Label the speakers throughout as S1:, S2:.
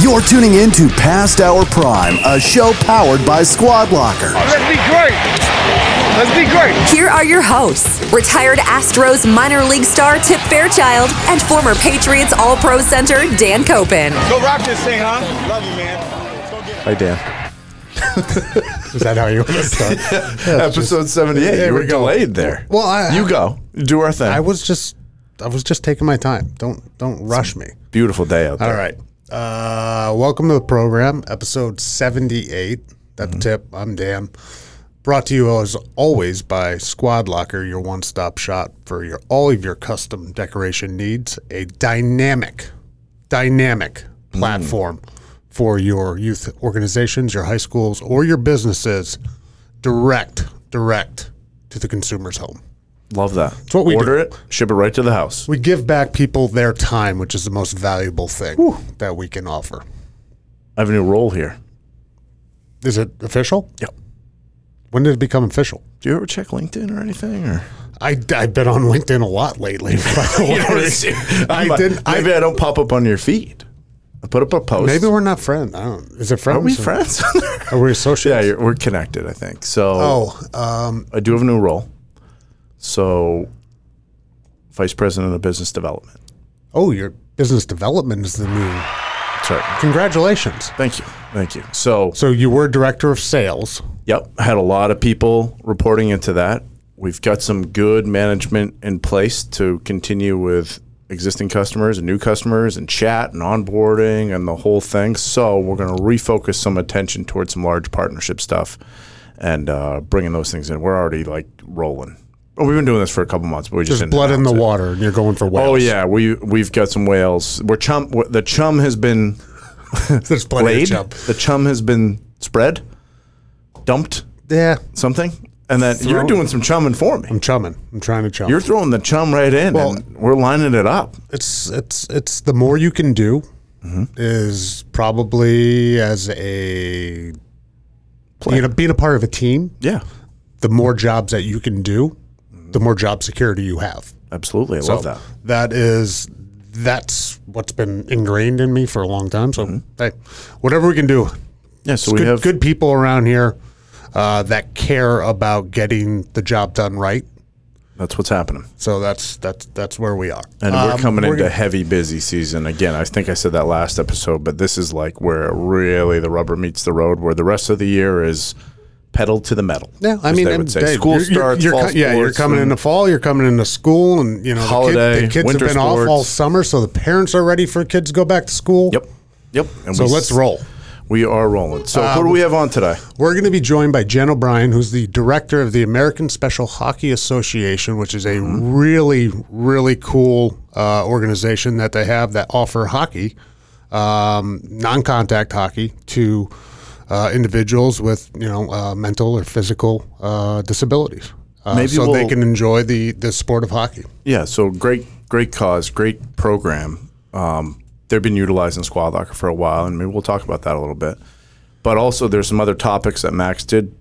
S1: You're tuning in to Past Our Prime, a show powered by Squad Locker.
S2: Let's be great. Let's be great.
S3: Here are your hosts retired Astros minor league star Tip Fairchild and former Patriots All Pro Center Dan Koppen.
S2: Go rock this thing, huh? Love you, man. Go get.
S4: Hi, Dan.
S5: Is that how you want to start?
S4: Episode 78.
S5: There
S4: you
S5: we
S4: were
S5: go.
S4: delayed there.
S5: Well, I-
S4: you go. Do our thing.
S5: I was just, I was just taking my time. Don't, don't rush me.
S4: Beautiful day out there.
S5: All right. Uh, welcome to the program, episode seventy-eight. That's
S4: Mm-hmm.
S5: tip. I'm Dan. Brought to you as always by Squad Locker, your one-stop shop for your all of your custom decoration needs. A dynamic, dynamic
S4: Mm.
S5: platform for your youth organizations, your high schools, or your businesses. Direct, direct to the consumer's home.
S4: Love that.
S5: That's what we
S4: Order
S5: do.
S4: it, ship it right to the house.
S5: We give back people their time, which is the most valuable thing that we can offer.
S4: I have a new role here.
S5: Is it official?
S4: Yep.
S5: When did it become official?
S4: Do you ever check LinkedIn or anything? Or
S5: I, I've been on LinkedIn a lot lately. by the way. I didn't. I,
S4: Maybe I don't pop up on your feed. I put up a post.
S5: maybe we're not friends. I don't. Is it friends?
S4: Are we friends?
S5: Are we
S4: yeah,
S5: associates?
S4: you're, we're connected, I think. So
S5: Oh, um,
S4: I do have a new role. So, vice president of business development.
S5: oh, your business development is the new.
S4: Right.
S5: Congratulations.
S4: Thank you. Thank you. So,
S5: So you were director of sales.
S4: Yep, had a lot of people reporting into that. We've got some good management in place to continue with existing customers and new customers and chat and onboarding and the whole thing. So we're going to refocus some attention towards some large partnership stuff and uh, bringing those things in. We're already like rolling. Oh, we've been doing this for a couple months, but we just
S5: There's blood in the
S4: it.
S5: water, and you're going for whales.
S4: Oh yeah, we we've got some whales. We're chum. The chum has been
S5: There's plenty
S4: laid.
S5: of chub.
S4: The chum has been spread, dumped
S5: Yeah,
S4: something, and then you're doing some chumming for me.
S5: I'm chumming. I'm trying to chum.
S4: You're throwing the chum right in,
S5: Well-
S4: and we're lining it up.
S5: it's it's it's the more you can do
S4: Mm-hmm.
S5: is probably as a being a being a part of a team.
S4: Yeah,
S5: The more jobs that you can do, the more job security you have.
S4: absolutely. I love that.
S5: That is that's what's been ingrained in me for a long time. So
S4: Mm-hmm.
S5: hey, whatever we can do.
S4: Yeah, so
S5: Good,
S4: we have
S5: good people around here uh, that care about getting the job done right.
S4: That's what's happening,
S5: So that's that's that's where we are.
S4: and we're
S5: Um,
S4: coming into
S5: gonna-
S4: heavy busy season again. I think I said that last episode, but this is like where really the rubber meets the road. Where the rest of the year is pedal to the metal.
S5: Yeah, I mean,
S4: they would say.
S5: Dave,
S4: school
S5: you're- you're-
S4: starts.
S5: You're,
S4: fall
S5: yeah, you're coming
S4: and-
S5: into fall. You're coming into school, and you know,
S4: Holiday,
S5: the, kid, the kids
S4: winter
S5: have been off all summer, so the parents are ready for kids to go back to school.
S4: Yep, yep. And
S5: So
S4: we
S5: let's roll.
S4: We are rolling. So
S5: Uh,
S4: who do we have on today?
S5: We're going to be joined by Jen O'Brien, who's the director of the American Special Hockey Association, which is a
S4: Mm-hmm.
S5: really, really cool uh, organization that they have that offer hockey, um, non-contact hockey, to uh, individuals with you know uh, mental or physical uh, disabilities, uh,
S4: Maybe
S5: so they
S4: we'll-
S5: can enjoy the the sport of hockey.
S4: Yeah, so great, great cause, great program. Um, they've been utilizing Squad Locker for a while, and maybe we'll talk about that a little bit. But also, there's some other topics that Max did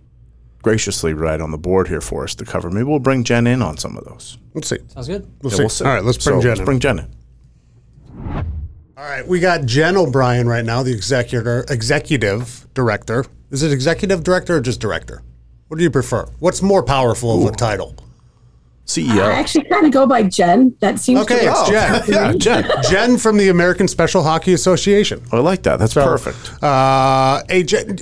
S4: graciously write on the board here for us to cover. Maybe we'll bring Jen in on some of those.
S5: Let's see.
S6: Sounds good.
S5: We'll
S4: Yeah,
S5: see.
S4: we'll see.
S5: All right, let's bring
S4: So
S5: Jen.
S4: Let's
S5: in.
S4: bring Jen in.
S5: All right, we got Jen O'Brien right now, the executive executive director. Is it executive director or just director? What do you prefer? What's more powerful of a title?
S4: CEO.
S7: I actually kind of go by Jen. That seems
S5: Okay,
S7: to
S5: it's Jen.
S4: yeah, Jen.
S5: Jen from the American Special Hockey Association.
S4: I like that. That's perfect.
S5: Uh, hey, Jen,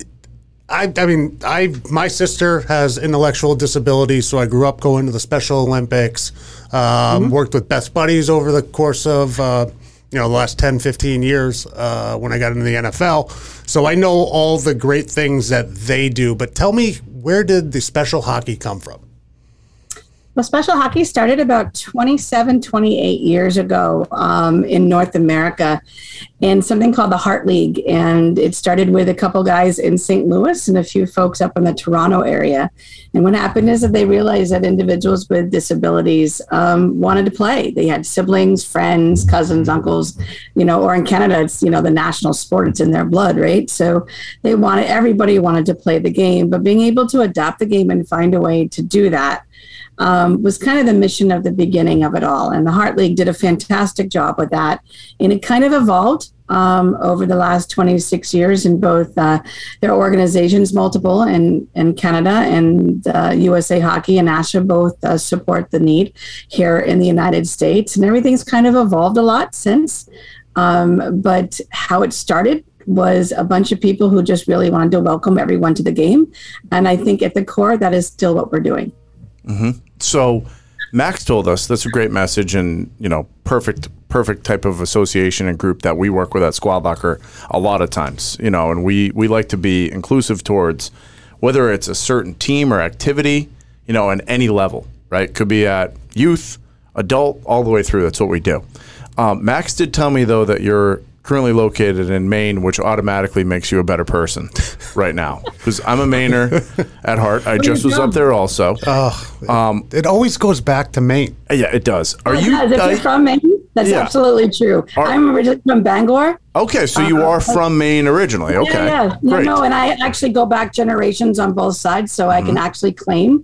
S5: I, I mean, I my sister has intellectual disabilities, so I grew up going to the Special Olympics. Um, Worked with Best Buddies over the course of uh, you know the last 10, 15 years uh, when I got into the NFL. So I know all the great things that they do. But tell me, where did the special hockey come from?
S7: Well, special hockey started about 27, 28 years ago um, in North America in something called the Heart League. And it started with a couple guys in St. Louis and a few folks up in the Toronto area. And what happened is that they realized that individuals with disabilities um, wanted to play. They had siblings, friends, cousins, uncles, you know, or in Canada, it's, you know, the national sport, it's in their blood, right? So they wanted, everybody wanted to play the game, but being able to adapt the game and find a way to do that um, was kind of the mission of the beginning of it all. And the Heart League did a fantastic job with that. And it kind of evolved um, over the last 26 years in both uh, their organizations, multiple in, in Canada and uh, USA Hockey and ASHA both uh, support the need here in the United States. And everything's kind of evolved a lot since. Um, but how it started was a bunch of people who just really wanted to welcome everyone to the game. And I think at the core, that is still what we're doing.
S4: So Max told us that's a great message and you know perfect perfect type of association and group that we work with at Squad Locker a lot of times you know and we we like to be inclusive towards whether it's a certain team or activity you know on any level right? Could be at youth adult all the way through. That's what we do. Um, Max did tell me though that you're currently located in Maine which automatically makes you a better person right now because I'm a Mainer at heart I just was up there also Um,
S5: It always goes back to Maine.
S4: yeah, it does. Are
S7: It
S4: you?
S7: does. If
S4: I-
S7: you're from Maine, that's
S4: Yeah.
S7: absolutely true.
S4: Are-
S7: I'm originally from Bangor.
S4: okay, so you are from Maine originally. Okay,
S7: Yeah, yeah. No,
S4: great.
S7: no, and I actually go back generations on both sides, so I
S4: Mm-hmm.
S7: can actually claim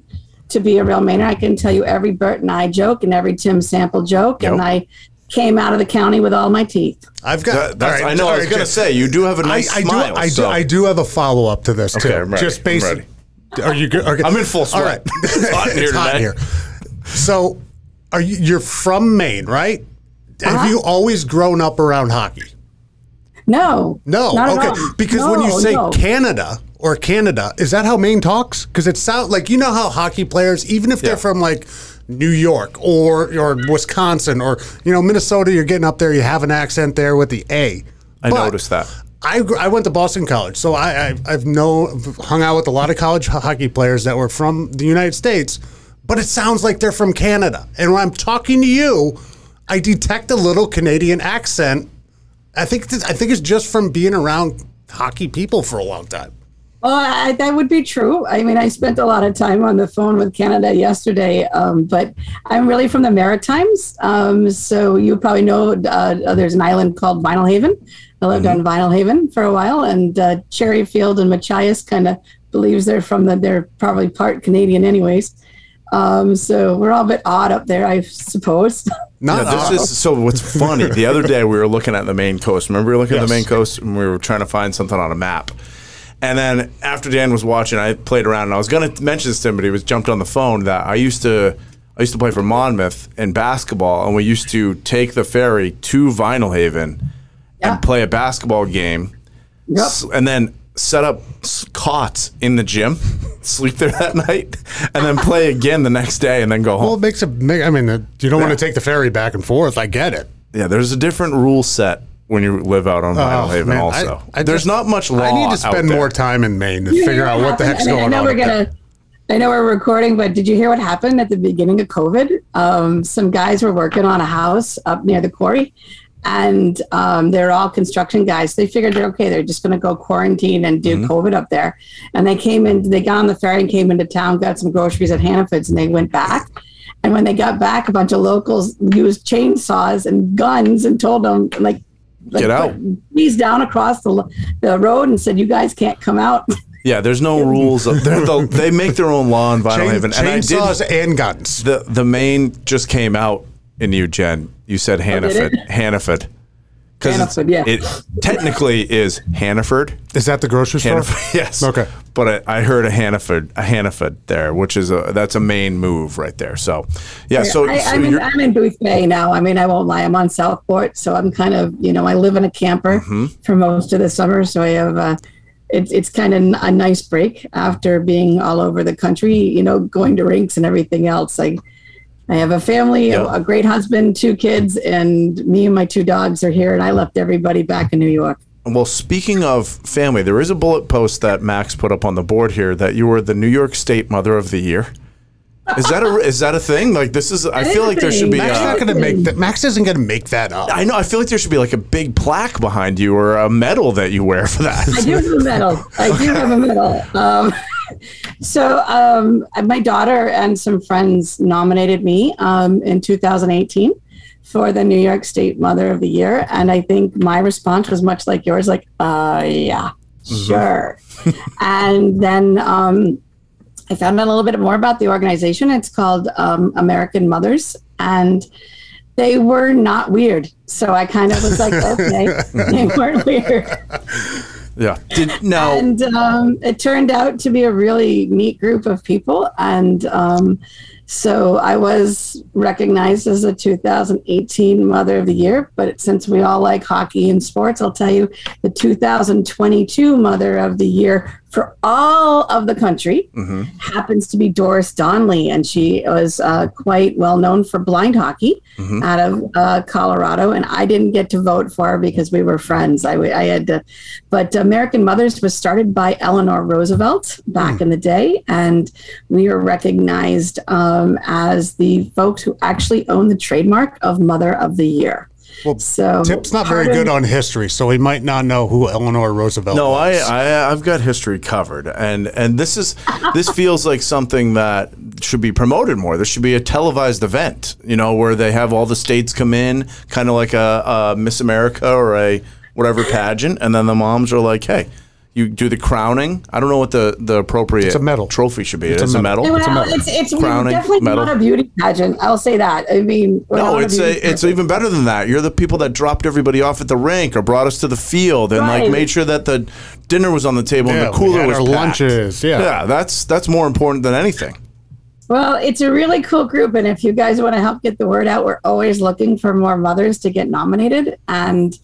S7: to be a real Mainer. I can tell you every Bert and I joke and every Tim Sample joke, and I came out of the county with all my teeth.
S5: I've got.
S4: That- that's-
S5: all
S4: I know. I was gonna say you do have a nice
S5: I, I
S4: smile.
S5: Do, I,
S4: so-
S5: do, I do have a follow up to this too.
S4: I'm ready.
S5: Just
S4: I'm ready.
S5: Are you good? Okay.
S4: I'm in full sweat.
S5: All right.
S4: It's hot here
S5: It's hot here. So, are you? You're from Maine, right?
S7: Uh-huh.
S5: Have you always grown up around hockey?
S7: No,
S5: No.
S7: not at
S5: okay.
S7: all.
S5: Because when you say
S7: no.
S5: Canada or Canada, is that how Maine talks? Because it sounds like you know how hockey players, even if they're from like New York or or Wisconsin or you know Minnesota, you're getting up there, you have an accent there with the A.
S4: I
S5: But
S4: noticed that.
S5: I, I went to Boston College, so I, I I've know hung out with a lot of college hockey players that were from the United States, but it sounds like they're from Canada. And when I'm talking to you, I detect a little Canadian accent. I think th- I think it's just from being around hockey people for a long time.
S7: Well, I, that would be true. I mean, I spent a lot of time on the phone with Canada yesterday, um, but I'm really from the Maritimes. Um, so you probably know uh, there's an island called Vinalhaven. I lived on Vinalhaven for a while, and uh, Cherryfield and Machias kind of believes they're from the. They're probably part Canadian, anyways. Um, so we're all a bit odd up there, I suppose.
S5: Not
S4: Yeah, this is so. What's funny? The other day we were looking at the Maine coast. Remember, we were looking at the
S5: Yes.
S4: Maine coast and we were trying to find something on a map. And then after Dan was watching, I played around and I was going to mention this to him, but he was jumped on the phone that I used to. I used to play for Monmouth in basketball, and we used to take the ferry to Vinalhaven
S7: Yeah.
S4: and play a basketball game,
S7: Yep.
S4: s- and then set up s- cots in the gym, sleep there that night, and then play again the next day, and then go home.
S5: well, it makes a. I mean, uh, you don't
S4: Yeah.
S5: want to take the ferry back and forth. I get it.
S4: Yeah, there's a different rule set when you live out on Vinyl
S5: Oh,
S4: Haven.
S5: man,
S4: also,
S5: I- I
S4: there's
S5: just-
S4: not much law.
S5: I need to
S4: out
S5: spend
S4: there.
S5: more time in Maine to
S7: You
S5: figure out what the
S7: happened?
S5: heck's
S7: And
S5: going
S7: I know
S5: on.
S7: we're gonna. I know we're recording, but did you hear what happened at the beginning of COVID? Um, some guys were working on a house up near the quarry, and um, they're all construction guys. They figured they're okay. They're just going to go quarantine and do COVID up there. And they came in. They got on the ferry and came into town, got some groceries at Hannaford's, and they went back. And when they got back, a bunch of locals used chainsaws and guns and told them like. Like,
S4: Get out.
S7: put Trees down across the, the road and said, "You guys can't come out."
S4: Yeah, there's no rules. Up there. They'll- They make their own law in Vinyl
S5: Chain,
S4: Haven, and I did.
S5: chainsaws and guns.
S4: The the Maine just came out in you, Jen. You said oh, Hannaford.
S7: it?
S4: Hannaford.
S7: Hannaford, yeah.
S4: It technically is Hannaford.
S5: Is that the grocery store?
S4: Hannaford, yes.
S5: Okay.
S4: But I, I heard a Hannaford, a Hannaford there, which is a that's a Maine move right there. So, yeah. So,
S7: I,
S4: so
S7: I'm, in,
S4: you're-
S7: I'm in Boothbay now. I mean, I won't lie. I'm on Southport, so I'm kind of, you know, I live in a camper
S4: Mm-hmm.
S7: for most of the summer. So I have, uh, it's it's kind of a nice break after being all over the country, you know, going to rinks and everything else. Like, I have a family,
S4: Yeah.
S7: a, a great husband, two kids, and me and my two dogs are here. And I left everybody back in New York.
S4: Well, speaking of family, there is a bullet post that Max put up on the board here that you were the New York State Mother of the Year. Is that a is that a thing? Like this is. I feel
S7: is a
S4: like there should be.
S5: Max
S4: a-
S5: not going to make that. Max isn't going to make that up.
S4: I know. I feel like there should be like a big plaque behind you or a medal that you wear for that.
S7: I do have a medal. I do have a medal. Um, so um, my daughter and some friends nominated me um, in 2018 for the New York State Mother of the Year, and I think my response was much like yours, like, uh, yeah, sure. and then um, I found out a little bit more about the organization. It's called um, American Mothers, and they were not weird. So I kind of was like, okay, they weren't weird.
S4: Yeah. Did now
S7: And um, it turned out to be a really neat group of people. And um, so I was recognized as a 2018 Mother of the Year. But since we all like hockey and sports, I'll tell you the 2022 Mother of the Year for all of the country happens to be Doris Donley. And she was uh, quite well known for blind hockey out of uh, Colorado. And I didn't get to vote for her because we were friends. I, I had to, but American Mothers was started by Eleanor Roosevelt back in the day. And we are recognized um, as the folks who actually own the trademark of Mother of the Year.
S5: Well,
S7: So
S5: Tip's not very good
S7: of-
S5: on history, so he might not know who Eleanor Roosevelt
S4: No, I. I I've got history covered, and and this is this feels like something that should be promoted more. There should be a televised event, you know, where they have all the states come in, kind of like a, a Miss America or a whatever pageant, and then the moms are like, hey. You do the crowning. I don't know what the, the appropriate
S5: It's a medal.
S4: trophy should be.
S5: It's
S4: It's,
S5: a
S4: a
S5: medal.
S4: medal.
S5: It's a medal.
S7: it's, it's
S4: Crowning,
S7: definitely
S4: medal.
S7: not a beauty pageant. I'll say that. I mean,
S4: No,
S7: not a
S4: it's a, it's even better than that. You're the people that dropped everybody off at the rink or brought us to the field and like made sure that the dinner was on the table
S5: Yeah,
S4: and the
S5: we
S4: cooler
S5: had
S4: was
S5: our
S4: packed.
S5: lunches, yeah.
S4: yeah, that's that's more important than anything.
S7: Well, it's a really cool group. And if you guys want to help get the word out, we're always looking for more mothers to get nominated. And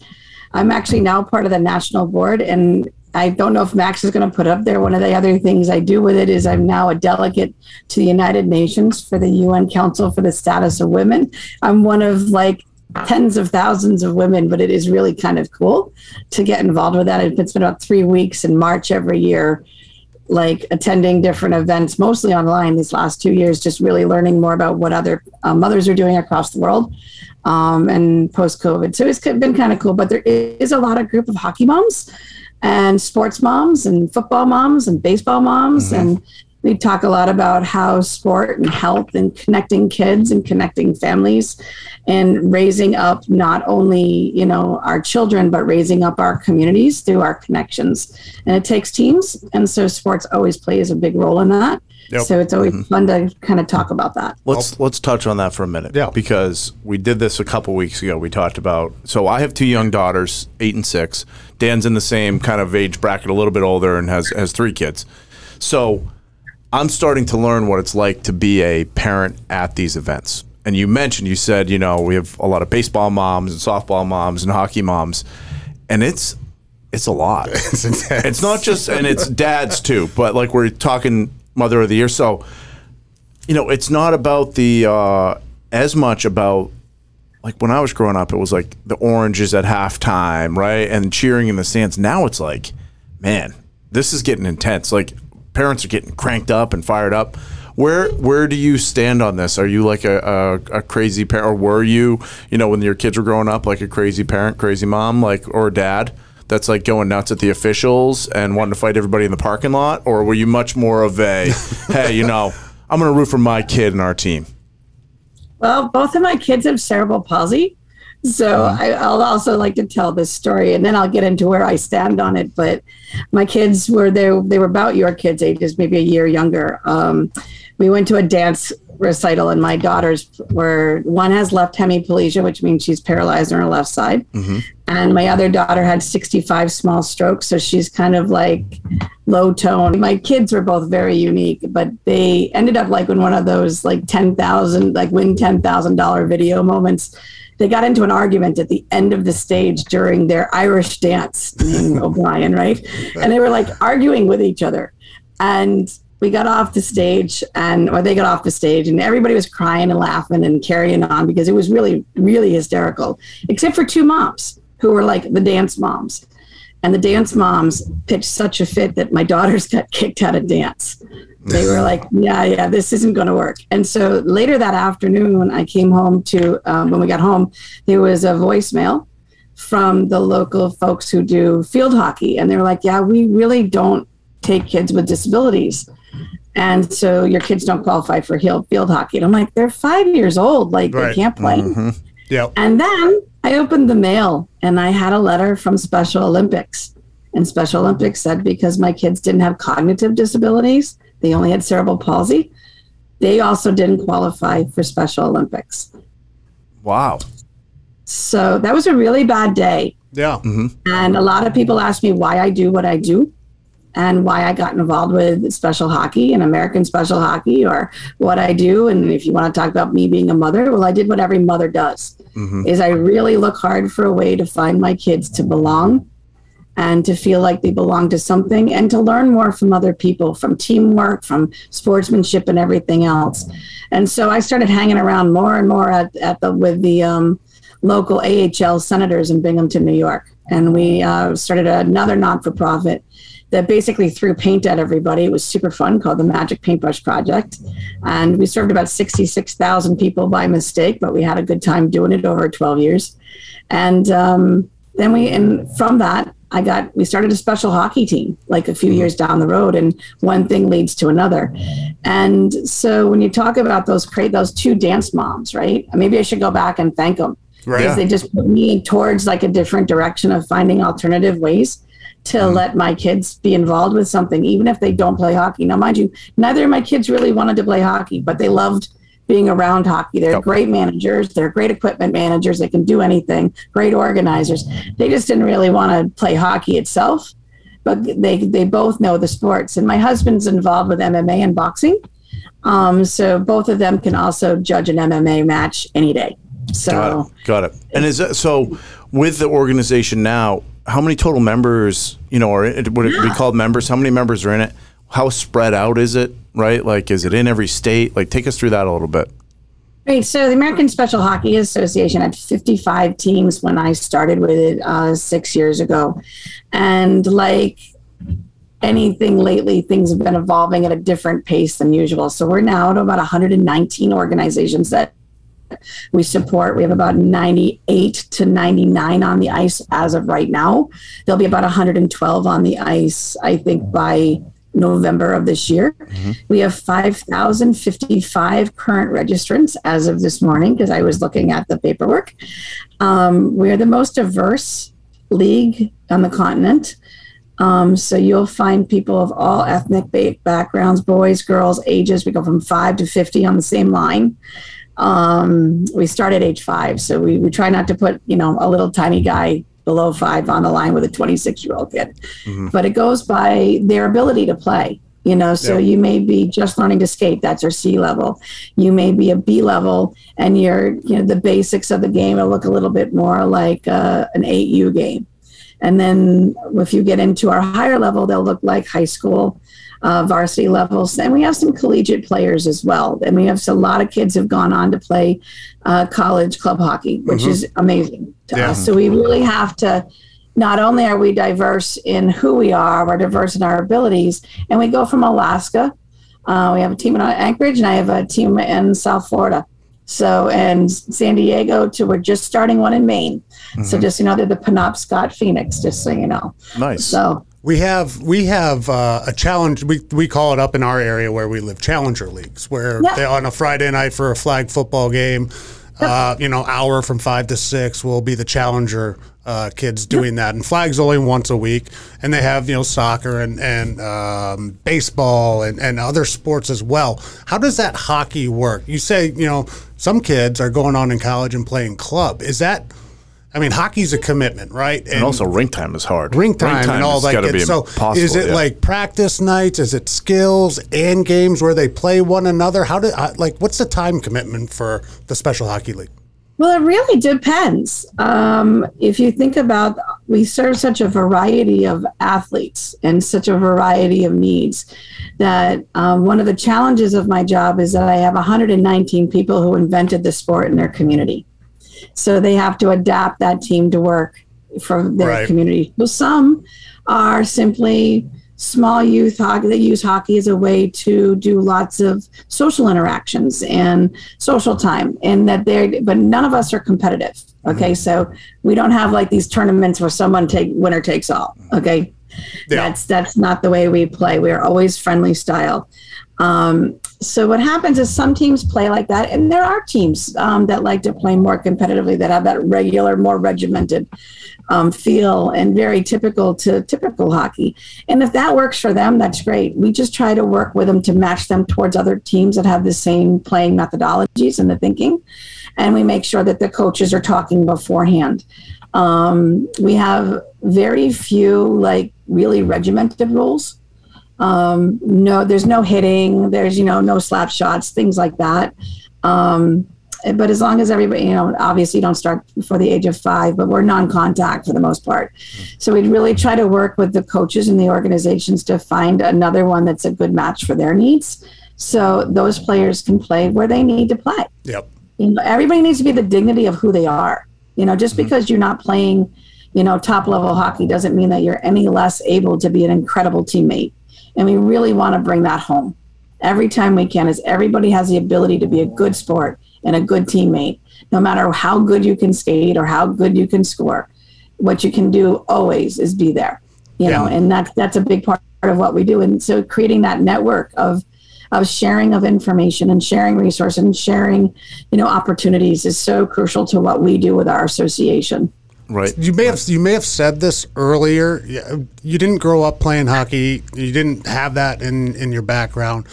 S7: I'm actually now part of the national board. And I don't know if Max is going to put up there. One of the other things I do with it is I'm now a delegate to the United Nations for the UN Council for the Status of Women. I'm one of like tens of thousands of women, but it is really kind of cool to get involved with that. It's been about three weeks in March every year like attending different events, mostly online these last two years, just really learning more about what other uh, mothers are doing across the world um, and post COVID. So it's been kind of cool. But there is a lot of group of hockey moms and sports moms and football moms and baseball moms. Mm-hmm. And we talk a lot about how sport and health and connecting kids and connecting families and raising up not only you know our children but raising up our communities through our connections and it takes teams and so sports always plays a big role in that
S5: Yep.
S7: so it's always mm-hmm. fun to kind of talk about that
S4: Let's let's touch on that for a minute.
S5: Yeah.
S4: Because we did this a couple weeks ago. We talked about so I have two young daughters, eight and six. Dan's in the same kind of age bracket, a little bit older, and has has three kids. So I'm starting to learn what it's like to be a parent at these events. And you mentioned, you said, you know, we have a lot of baseball moms and softball moms and hockey moms, and it's it's a lot.
S5: It's intense.
S4: It's not just, and it's dads too, but like we're talking mother of the year. So, you know, it's not about the, uh, as much about, like when I was growing up, it was like the oranges at halftime, right? And cheering in the stands. Now it's like, man, this is getting intense. Like parents are getting cranked up and fired up. Where where do you stand on this? Are you like a, a, a crazy parent, or were you, you know, when your kids were growing up, like a crazy parent, crazy mom, like or dad? that's like going nuts at the officials and wanting to fight everybody in the parking lot, or were you much more of a, hey, you know, I'm going to root for my kid and our team?
S7: Well, both of my kids have cerebral palsy. So I, I'll also like to tell this story and then I'll get into where I stand on it. But my kids were there, they were about your kids' ages, maybe a year younger. Um, we went to a dance recital and my daughters were one has left hemiplegia, which means she's paralyzed on her left side. And my other daughter had 65 small strokes. So she's kind of like low tone. My kids were both very unique, but they ended up like in one of those like 10,000, like win $10,000 video moments. They got into an argument at the end of the stage during their Irish dance O'Brien, right? And they were like arguing with each other. And we got off the stage and or they got off the stage and everybody was crying and laughing and carrying on because it was really really hysterical except for two moms who were like the dance moms and the dance moms pitched such a fit that my daughters got kicked out of dance. They were like yeah yeah this isn't going to work. And so later that afternoon when i came home to um, when we got home there was a voicemail from the local folks who do field hockey. And they were like yeah we really don't take kids with disabilities. And so your kids don't qualify for heel- field hockey. And i'm like they're five years old. Like
S5: Right.
S7: they can't play.
S5: Yep.
S7: and then I opened the mail and I had a letter from Special Olympics. And Special Olympics said because my kids didn't have cognitive disabilities, They only had cerebral palsy. They also didn't qualify for Special Olympics.
S4: Wow.
S7: So that was a really bad day.
S5: Yeah. Mm-hmm.
S7: And a lot of people ask me why I do what I do and why I got involved with special hockey and American special hockey or what I do. And if you want to talk about me being a mother, well, I did what every mother does is I really look hard for a way to find my kids to belong and to feel like they belong to something and to learn more from other people, from teamwork, from sportsmanship and everything else. And so I started hanging around more and more at, at the with the um, local AHL senators in Binghamton, New York. And we uh, started another non for profit that basically threw paint at everybody. It was super fun called the Magic Paintbrush Project. And we served about 66,000 people by mistake, but we had a good time doing it over 12 years. And um, then we, and from that, I got, we started a special hockey team like a few years down the road, and one thing leads to another. And so when you talk about those, create those two dance moms, right? Maybe I should go back and thank them
S5: Right.
S7: because they just put me towards like a different direction of finding alternative ways to let my kids be involved with something, even if they don't play hockey. Now, mind you, neither of my kids really wanted to play hockey, but they loved being around hockey. They're
S4: Yep.
S7: great managers. They're great equipment managers. They can do anything. Great organizers. They just didn't really want to play hockey itself, but they they both know the sports. And my husband's involved with MMA and boxing, um, so both of them can also judge an MMA match any day. So.
S4: Got it. Got it. And is that so? With the organization now, how many total members? You know, or it, would it be called members? How many members are in it? How spread out is it? Right? Like, is it in every state? Like, take us through that a little bit.
S7: Right. So the American Special Hockey Association had 55 teams when I started with it uh, six years ago. And like anything lately, things have been evolving at a different pace than usual. So we're now to about 119 organizations that we support. We have about 98 to 99 on the ice as of right now. There'll be about 112 on the ice, I think, by November of this year. We have 5,055 current registrants as of this morning because I was looking at the paperwork. Um, we're the most diverse league on the continent. Um, so you'll find people of all ethnic ba- backgrounds, boys, girls, ages. We go from five to 50 on the same line. Um, we start at age five. So we, we try not to put, you know, a little tiny guy below five on the line with a 26 year old kid. But it goes by their ability to play. You know, so you may be just learning to skate. That's your C level. You may be a B level, and you're, you know, the basics of the game will look a little bit more like uh, an 8U game. And then if you get into our higher level, they'll look like high school, uh, varsity levels. And we have some collegiate players as well. And we have a lot of kids have gone on to play uh, college club hockey, which is amazing to
S5: Yeah.
S7: us. So we really have to. Not only are we diverse in who we are, we're diverse in our abilities, and we go from Alaska. Uh, we have a team in Anchorage, and I have a team in South Florida. So, and San Diego to we're just starting one in Maine. So just you know, they're the Penobscot Phoenix. Just so you know.
S4: Nice.
S7: So
S5: We have we have uh, a challenge. We we call it up in our area where we live, Challenger leagues, where
S7: Yeah.
S5: they on a Friday night for a flag football game. Uh, you know, hour from five to six will be the Challenger uh, kids doing that, and flags only once a week. And they have you know soccer and and um, baseball and and other sports as well. How does that hockey work? You say you know some kids are going on in college and playing club. Is that I mean, hockey's a commitment, right?
S4: and also, ring time is hard.
S5: ring time, ring and all that.
S4: be
S5: so,
S4: impossible,
S5: is it
S4: yeah.
S5: like practice nights? Is it skills and games where they play one another? How do I, like what's the time commitment for the Special Hockey League?
S7: Well, it really depends. Um, if you think about, we serve such a variety of athletes and such a variety of needs that um, one of the challenges of my job is that I have 119 people who invented the sport in their community. So they have to adapt that team to work for their
S5: Right.
S7: community. Well, some are simply small youth hockey that use hockey as a way to do lots of social interactions and social time and that they're but none of us are competitive mm-hmm. okay? So we don't have like these tournaments where someone take winner takes all okay?
S5: Yeah.
S7: that's that's not the way we play. We're always friendly style um, So what happens is some teams play like that, and there are teams um, that like to play more competitively that have that regular, more regimented um, feel and very typical to typical hockey. And if that works for them, that's great. We just try to work with them to match them towards other teams that have the same playing methodologies and the thinking, and we make sure that the coaches are talking beforehand. Um, we have very few like really regimented rules um, no, there's no hitting. There's you know no slap shots, things like that. Um, but as long as everybody, you know, obviously you don't start before the age of five, but we're non-contact for the most part. So we'd really try to work with the coaches and the organizations to find another one that's a good match for their needs. So those players can play where they need to play.
S5: Yep.
S7: You know, everybody needs to be the dignity of who they are. You know, just mm-hmm. because you're not playing, you know, top level hockey doesn't mean that you're any less able to be an incredible teammate. And we really want to bring that home every time we can is everybody has the ability to be a good sport and a good teammate, no matter how good you can skate or how good you can score. What you can do always is be there, you yeah. know, and that's that's a big part of what we do. And so creating that network of of sharing of information and sharing resources and sharing, you know, opportunities is so crucial to what we do with our association.
S5: Right. You may have you may have said this earlier. You didn't grow up playing hockey. You didn't have that in in your background.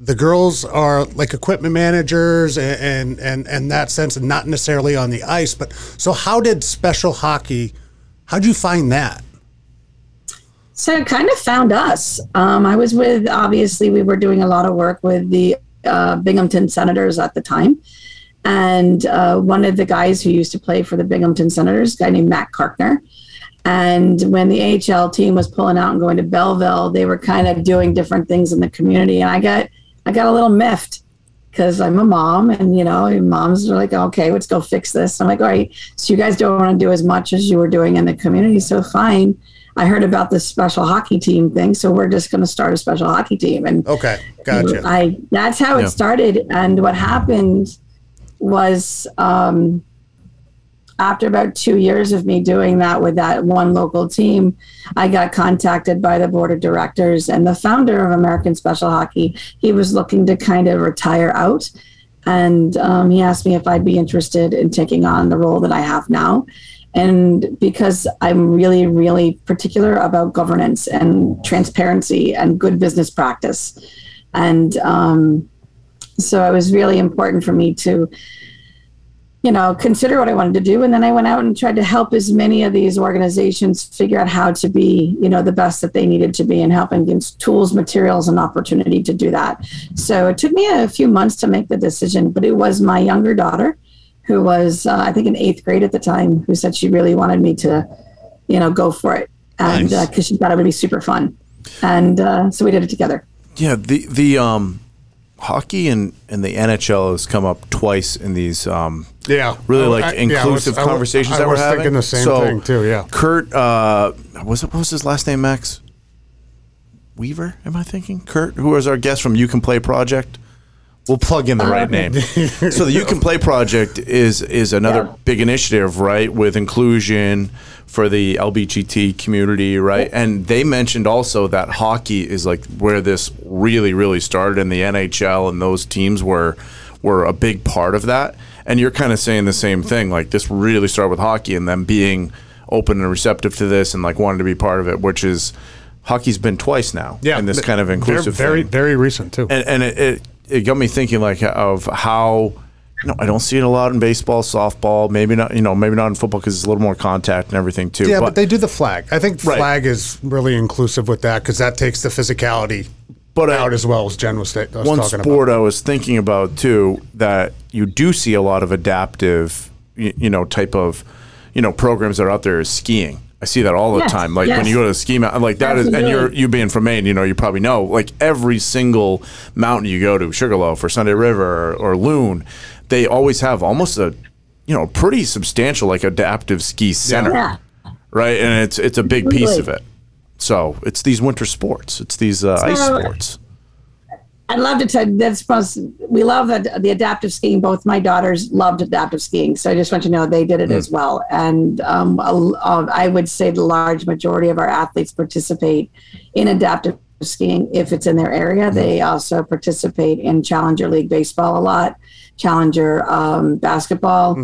S5: The girls are like equipment managers and and and that sense, and not necessarily on the ice. But so, how did special hockey? How'd you find that?
S7: So it kind of found us. Um, I was with obviously we were doing a lot of work with the uh, Binghamton Senators at the time and uh, one of the guys who used to play for the Binghamton Senators, a guy named Matt Carkner. And when the AHL team was pulling out and going to Belleville, they were kind of doing different things in the community, and I got I got a little miffed because I'm a mom, and you know, moms are like, okay, let's go fix this. I'm like, all right, so you guys don't want to do as much as you were doing in the community, so fine. I heard about this special hockey team thing, so we're just going to start a special hockey team. And
S5: okay, gotcha.
S7: I that's how yeah. it started, and what happened was um, after about two years of me doing that with that one local team, I got contacted by the board of directors and the founder of American Special Hockey. He was looking to kind of retire out. And um, he asked me if I'd be interested in taking on the role that I have now. And because I'm really, really particular about governance and transparency and good business practice. And um, so it was really important for me to, you know, consider what I wanted to do. And then I went out and tried to help as many of these organizations figure out how to be, you know, the best that they needed to be and helping give tools, materials, and opportunity to do that. So it took me a few months to make the decision, but it was my younger daughter who was, uh, I think, in eighth grade at the time, who said she really wanted me to, you know, go for it. And because nice. uh, she thought it would be super fun. And uh, so we did it together.
S4: Yeah. The, the, um, hockey and, and the NHL has come up twice in these um,
S5: yeah
S4: really like I, inclusive yeah, was, conversations I, I, that we're having.
S5: thinking the same so, thing too. Yeah,
S4: Kurt uh, was it what was his last name? Max Weaver? Am I thinking Kurt? Who was our guest from You Can Play Project? We'll plug in the right name. so the You Can Play project is is another yeah. big initiative, right, with inclusion for the LBGT community, right? Yeah. And they mentioned also that hockey is like where this really, really started, and the NHL and those teams were were a big part of that. And you're kind of saying the same thing, like this really started with hockey, and them being open and receptive to this, and like wanting to be part of it, which is hockey's been twice now
S5: yeah,
S4: in this kind of inclusive
S5: very
S4: thing.
S5: very recent too
S4: and, and it, it it got me thinking like of how you know, I don't see it a lot in baseball, softball, maybe not, you know, maybe not in football because it's a little more contact and everything too.
S5: Yeah, but, but they do the flag. I think right. flag is really inclusive with that because that takes the physicality but out I, as well as Jen was, was
S4: one sport
S5: about.
S4: I was thinking about too that you do see a lot of adaptive, you, you know, type of, you know, programs that are out there is skiing. I see that all the yes, time. Like yes. when you go to the ski mountain, like that is, and you're you being from Maine, you know, you probably know, like every single mountain you go to, Sugarloaf or Sunday River or, or Loon, they always have almost a, you know, pretty substantial like adaptive ski center, yeah. right? And it's it's a big piece of it. So it's these winter sports, it's these uh, so, ice sports.
S7: I'd love to tell that's supposed we love the, the adaptive skiing. Both my daughters loved adaptive skiing, so I just want you to know they did it mm. as well. And um, I would say the large majority of our athletes participate in adaptive skiing if it's in their area. They also participate in Challenger League baseball a lot, Challenger um, basketball.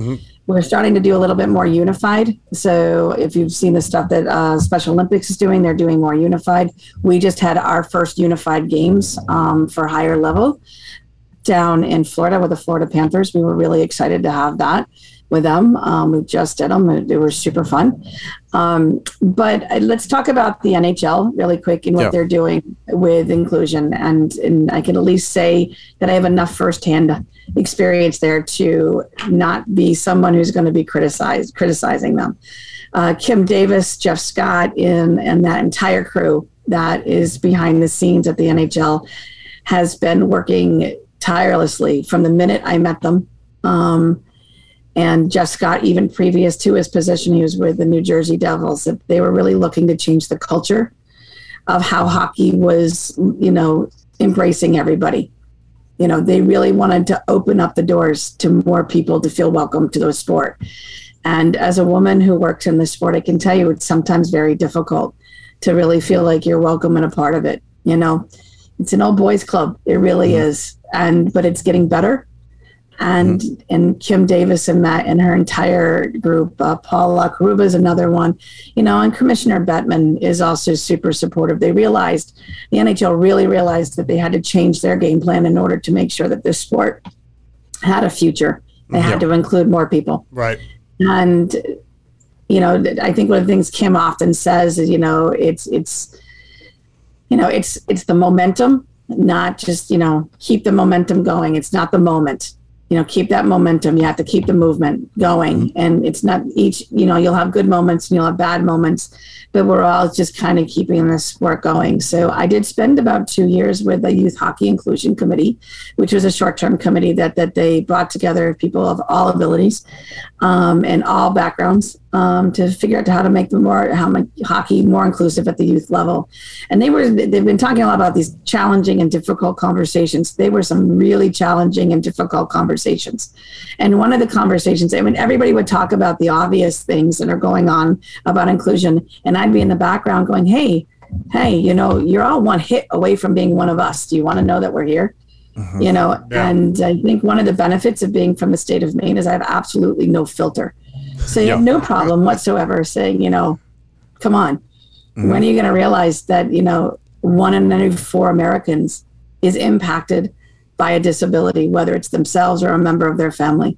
S7: We're starting to do a little bit more unified. So if you've seen the stuff that uh, Special Olympics is doing, they're doing more unified. We just had our first unified games um, for higher level down in Florida with the Florida Panthers. We were really excited to have that with them. Um, we just did them; they were super fun. Um, but uh, let's talk about the NHL really quick and what
S4: Yeah.
S7: they're doing with inclusion. And and I can at least say that I have enough firsthand experience there to not be someone who's going to be criticized criticizing them. Uh, Kim Davis, Jeff Scott, in and that entire crew that is behind the scenes at the NHL has been working tirelessly from the minute I met them. Um, and Jeff Scott, even previous to his position, he was with the New Jersey Devils. That they were really looking to change the culture of how hockey was, you know, embracing everybody. You know, they really wanted to open up the doors to more people to feel welcome to the sport. And as a woman who works in the sport, I can tell you it's sometimes very difficult to really feel like you're welcome and a part of it. You know, it's an old boys club. It really mm-hmm. is. And but it's getting better. And and Kim Davis and Matt and her entire group, uh, Paul Lacruba is another one, you know, and Commissioner Bettman is also super supportive. They realized the NHL really realized that they had to change their game plan in order to make sure that this sport had a future. They had to include more people.
S5: Right.
S7: And you know, I think one of the things Kim often says is, you know, it's it's you know, it's it's the momentum, not just, you know, keep the momentum going. It's not the moment. You know, keep that momentum. You have to keep the movement going. And it's not each, you know, you'll have good moments and you'll have bad moments, but we're all just kind of keeping this sport going. So I did spend about two years with the Youth Hockey Inclusion Committee, which was a short-term committee that that they brought together people of all abilities um, and all backgrounds um, to figure out how to make the more how make hockey more inclusive at the youth level. And they were they've been talking a lot about these challenging and difficult conversations. They were some really challenging and difficult conversations. And one of the conversations, I mean, everybody would talk about the obvious things that are going on about inclusion, and I'd be in the background going, "Hey." Hey, you know, you're all one hit away from being one of us. Do you want to know that we're here? you know
S5: Yeah.
S7: and i think one of the benefits of being from the state of maine is i have absolutely no filter so you have no problem whatsoever saying you know come on. Mm-hmm. When are you going to realize that you know one in every four americans is impacted by a disability whether it's themselves or a member of their family?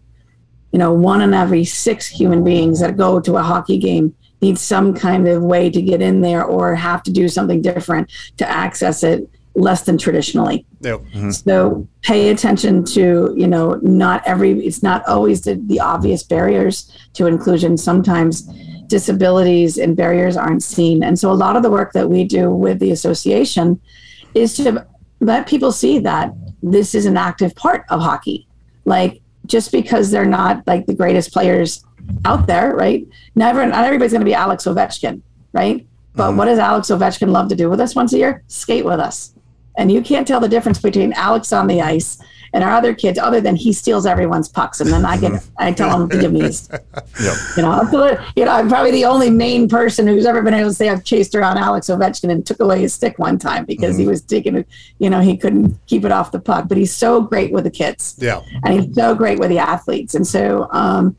S7: You know one in every six human beings that go to a hockey game need some kind of way to get in there or have to do something different to access it less than traditionally
S5: Yep. Mm-hmm.
S7: so pay attention to, you know, not every, it's not always the, the obvious barriers to inclusion. Sometimes disabilities and barriers aren't seen. And so a lot of the work that we do with the association is to let people see that this is an active part of hockey. Like just because they're not like the greatest players out there, right? Never, not everybody's going to be Alex Ovechkin, right? But mm-hmm. what does Alex Ovechkin love to do with us once a year? Skate with us. And you can't tell the difference between Alex on the ice and our other kids, other than he steals everyone's pucks, and then I get, I tell him to give me his. You know, I'm you know, I'm probably the only Maine person who's ever been able to say I've chased around Alex Ovechkin and took away his stick one time because he was taking it. You know, he couldn't keep it off the puck. But he's so great with the kids
S5: Yeah.
S7: and he's so great with the athletes. And so, um,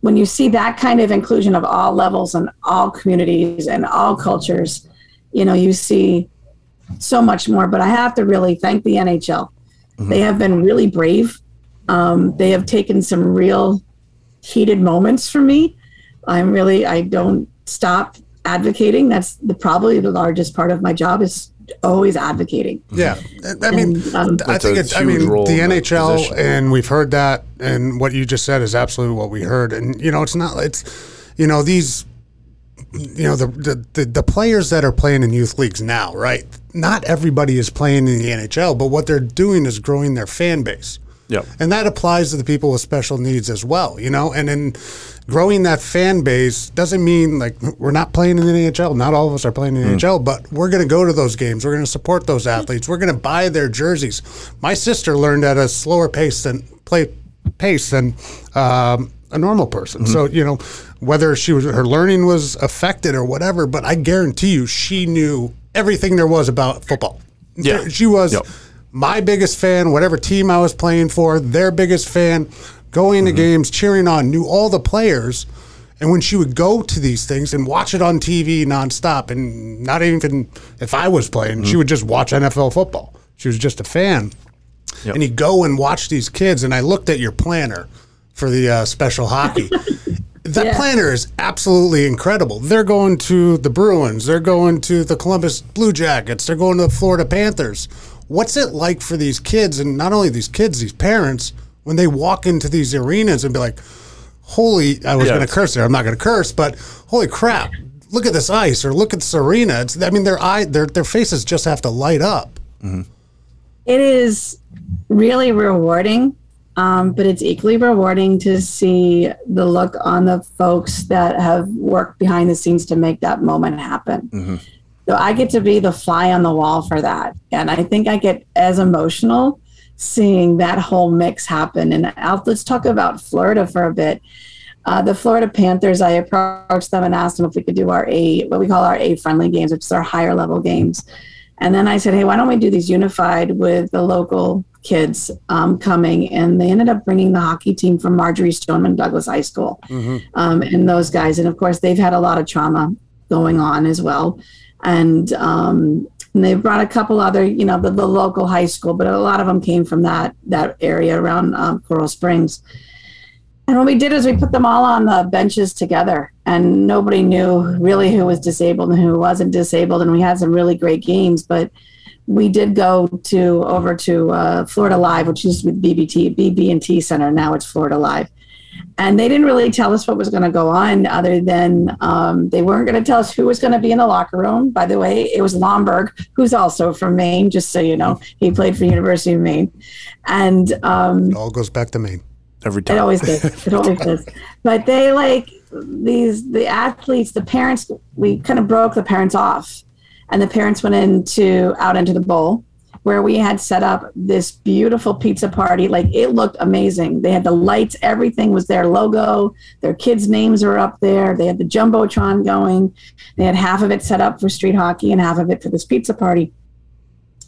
S7: when you see that kind of inclusion of all levels and all communities and all cultures, you know, you see so much more. But I have to really thank the NHL. They have been really brave. Um, they have taken some real heated moments for me. I'm really, I don't stop advocating. That's the probably the largest part of my job is always advocating.
S5: Yeah, I mean,
S7: And, um,
S5: I think it's. I mean, the NHL,
S4: position.
S5: and we've heard that, and what you just said is absolutely what we heard. And you know, it's not. It's you know these. You know the, the the players that are playing in youth leagues now, right? Not everybody is playing in the NHL, but what they're doing is growing their fan base.
S4: Yep.
S5: And that applies to the people with special needs as well, you know? And in growing that fan base doesn't mean like we're not playing in the NHL. Not all of us are playing in the NHL, but we're going to go to those games. We're going to support those athletes. We're going to buy their jerseys. My sister learned at a slower pace than play pace than um, a normal person. So, mm-hmm. you know, whether she was her learning was affected or whatever, but I guarantee you she knew everything there was about football.
S4: Yeah.
S5: She was
S4: Yep.
S5: my biggest fan, whatever team I was playing for, their biggest fan, going to mm-hmm. games, cheering on, knew all the players. And when she would go to these things and watch it on TV nonstop, and not even if I was playing, she mm-hmm. would just watch NFL football. She was just a fan. And you go and watch these kids, and I looked at your planner for the uh, special hockey. that
S7: Yeah.
S5: planner is absolutely incredible. They're going to the Bruins, they're going to the Columbus Blue Jackets, they're going to the Florida Panthers. What's it like for these kids, and not only these kids, these parents, when they walk into these arenas and be like, "Holy!" I was
S4: Yeah,
S5: going to curse there. I'm not going to curse, but holy crap! Look at this ice, or look at this arena. It's, I mean, their eye, their their faces just have to light up.
S7: it is really rewarding um, but it's equally rewarding to see the look on the folks that have worked behind the scenes to make that moment happen. So i get to be the fly on the wall for that. And i think i get as emotional seeing that whole mix happen. And I'll, let's talk about florida for a bit. Uh, the Florida Panthers, I approached them and asked them if we could do our A, what we call our A friendly games, which is our higher level games. And then I said, hey, why don't we do these unified with the local kids um, coming? And they ended up bringing the hockey team from Marjory Stoneman Douglas High School um, and those guys. And of course, they've had a lot of trauma going on as well. And, um, and they brought a couple other, you know, the, the local high school, but a lot of them came from that that area around um, Coral Springs. And what we did is we put them all on the benches together, and nobody knew really who was disabled and who wasn't disabled. And we had some really great games, but we did go to over to uh, Florida Live, which used to be BBT BB&T Center. Now it's Florida Live, and they didn't really tell us what was going to go on, other than um, they weren't going to tell us who was going to be in the locker room. By the way, it was Lomberg, who's also from Maine, just so you know, he played for University of Maine, and. Um,
S5: It all goes back to Maine.
S4: every time.
S7: it
S4: time.
S7: always does. It always does. But they like these the athletes, the parents. We kind of broke the parents off, and the parents went into out into the bowl where we had set up this beautiful pizza party. Like it looked amazing. They had the lights, everything was their logo. Their kids' names were up there. They had the jumbotron going. They had half of it set up for street hockey and half of it for this pizza party.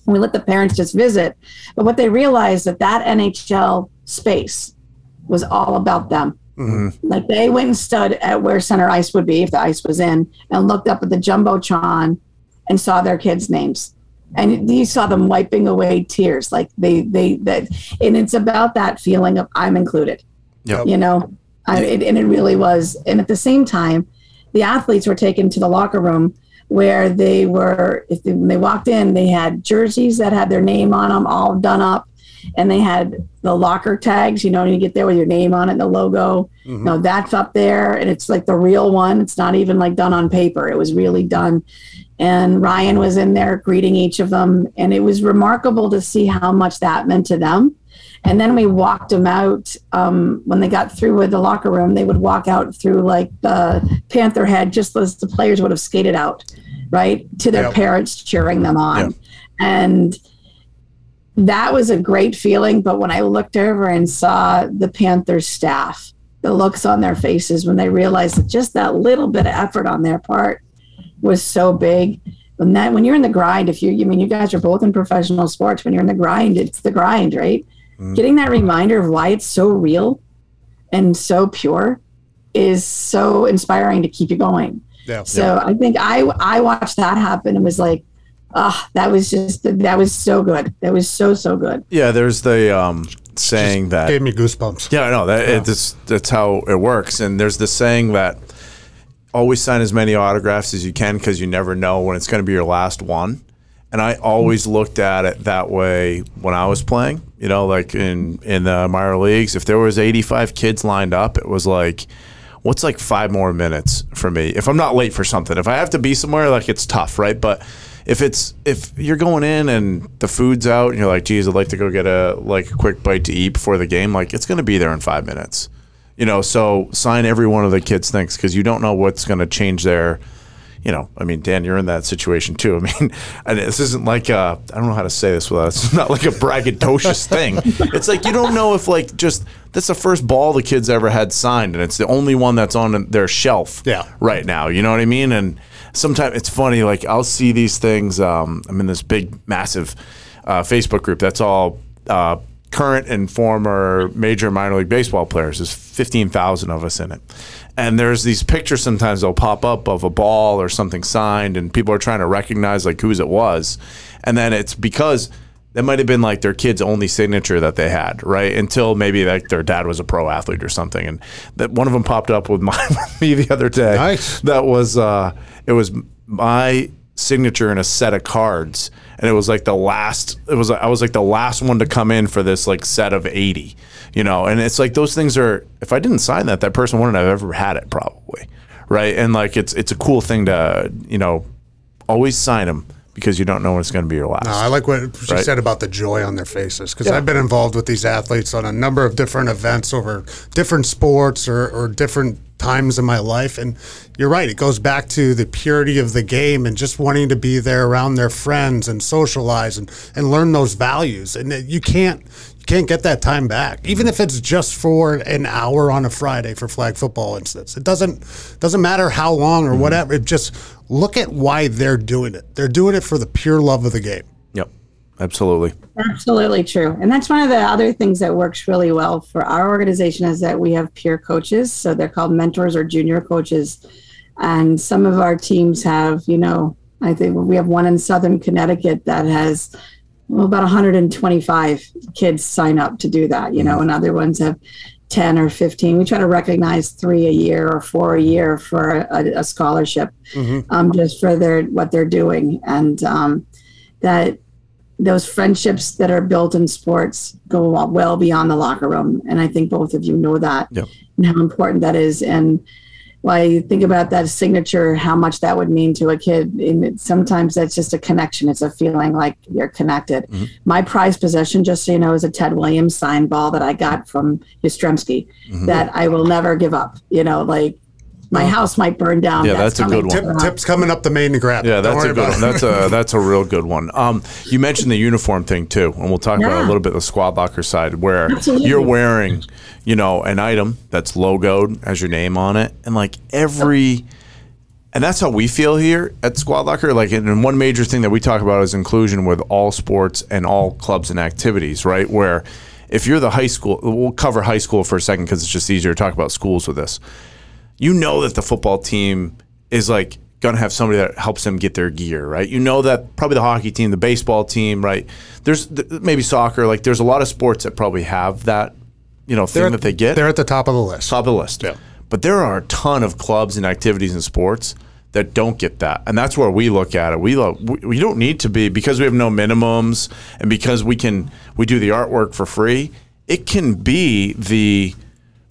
S7: And we let the parents just visit. But what they realized that that NHL space was all about them. Mm-hmm. Like they went and stood at where center ice would be if the ice was in, and looked up at the jumbotron and saw their kids' names, and you saw them wiping away tears. Like they they that, and it's about that feeling of I'm included.
S4: Yep.
S7: You know, I, it, and it really was. And at the same time, the athletes were taken to the locker room where they were. If they, when they walked in, they had jerseys that had their name on them, all done up and they had the locker tags. You know, you get there with your name on it, and the logo. Mm-hmm. You know, that's up there, and it's like the real one. It's not even like done on paper. It was really done. And Ryan was in there greeting each of them, and it was remarkable to see how much that meant to them. And then we walked them out um, when they got through with the locker room. They would walk out through like the Panther head, just as the players would have skated out, right to their
S5: Yep.
S7: parents cheering them on,
S4: Yeah.
S7: and that was a great feeling. But when I looked over and saw the Panthers staff, the looks on their faces when they realized that just that little bit of effort on their part was so big. When that when you're in the grind, if you I mean you guys are both in professional sports, when you're in the grind, it's the grind, right? Getting that reminder of why it's so real and so pure is so inspiring to keep you going.
S5: Yeah.
S7: So I think I I watched that happen and was like, ah, that was just that was so good. That was so so good.
S4: Yeah, there's the um, saying that
S5: Gave me goosebumps.
S4: Yeah, no, that it's that's how it works. And there's the saying that always sign as many autographs as you can because you never know when it's going to be your last one. And I always looked at it that way when I was playing. You know, like in in the minor leagues, if there was 85 kids lined up, it was like, what's like five more minutes for me if I'm not late for something. If I have to be somewhere, like it's tough, right? But if it's if you're going in and the food's out and you're like, geez, I'd like to go get a like a quick bite to eat before the game, like it's going to be there in five minutes. You know, so sign every one of the kids' things because you don't know what's going to change their, you know, I mean, Dan, you're in that situation too. I mean, and this isn't like a, I don't know how to say this without, it's not like a braggadocious thing. It's like you don't know if like just that's the first ball the kids ever had signed, and it's the only one that's on their shelf
S5: Yeah.
S4: right now. You know what I mean? And sometimes it's funny, like I'll see these things. Um, I'm in this big, massive uh, Facebook group that's all uh, current and former major minor league baseball players. There's 15,000 of us in it. And there's these pictures sometimes they'll pop up of a ball or something signed, and people are trying to recognize like whose it was. And then it's because that might have been like their kid's only signature that they had, right? Until maybe like their dad was a pro athlete or something, and that one of them popped up with my with me the other day.
S5: Nice.
S4: That was uh, it was my signature in a set of cards, and it was like the last. It was I was like the last one to come in for this like set of eighty, you know. And it's like those things are. If I didn't sign that, that person wouldn't have ever had it probably, right? And like it's it's a cool thing to you know always sign them because you don't know when it's going to be your last.
S5: No, I like what she
S4: Right.
S5: said about the joy on their faces because
S4: Yeah.
S5: I've been involved with these athletes on a number of different events over different sports or, or different times in my life. And you're right, it goes back to the purity of the game and just wanting to be there around their friends and socialize and, and learn those values. And you can't you can't get that time back, even if it's just for an hour on a Friday for flag football instance. It doesn't doesn't matter how long or mm-hmm. whatever. It just look at why they're doing it. They're doing it for the pure love of the game.
S4: Absolutely.
S7: Absolutely true. And that's one of the other things that works really well for our organization is that we have peer coaches. So they're called mentors or junior coaches. And some of our teams have, you know, I think we have one in Southern Connecticut that has well, about 125 kids sign up to do that, you know, and other ones have 10 or 15. We try to recognize three a year or four a year for a, a scholarship, um, just for their what they're doing. And um, that those friendships that are built in sports go well beyond the locker room. And I think both of you know that
S4: Yep.
S7: and how important that is. And why you think about that signature, how much that would mean to a kid. And it, sometimes that's just a connection. It's a feeling like you're connected. Mm-hmm. My prized possession, just so you know, is a Ted Williams signed ball that I got from Yastrzemski mm-hmm. that I will never give up. You know, like my house might burn down.
S4: Yeah, that's a good one.
S5: Tip, tips coming up the main to grab.
S4: Yeah, that's a good one. That's a that's a real good one. Um, you mentioned the uniform thing too, and we'll talk about a little bit the squad locker side, where
S7: Absolutely.
S4: you're wearing, you know, an item that's logoed has your name on it, and like every. And that's how we feel here at Squad Locker. Like, and and one major thing that we talk about is inclusion with all sports and all clubs and activities, right? Where if you're the high school, we'll cover high school for a second because it's just easier to talk about schools with this you know that the football team is like going to have somebody that helps them get their gear, right? You know that probably the hockey team, the baseball team, right? There's th- maybe soccer, like there's a lot of sports that probably have that, you know, thing
S5: They're,
S4: that they get
S5: They're at the top of the list.
S4: top of the list. Yeah. But there are a ton of clubs and activities and sports that don't get that, and that's where we look at it. We look, we, we don't need to be because we have no minimums, and because we can we do the artwork for free. It can be the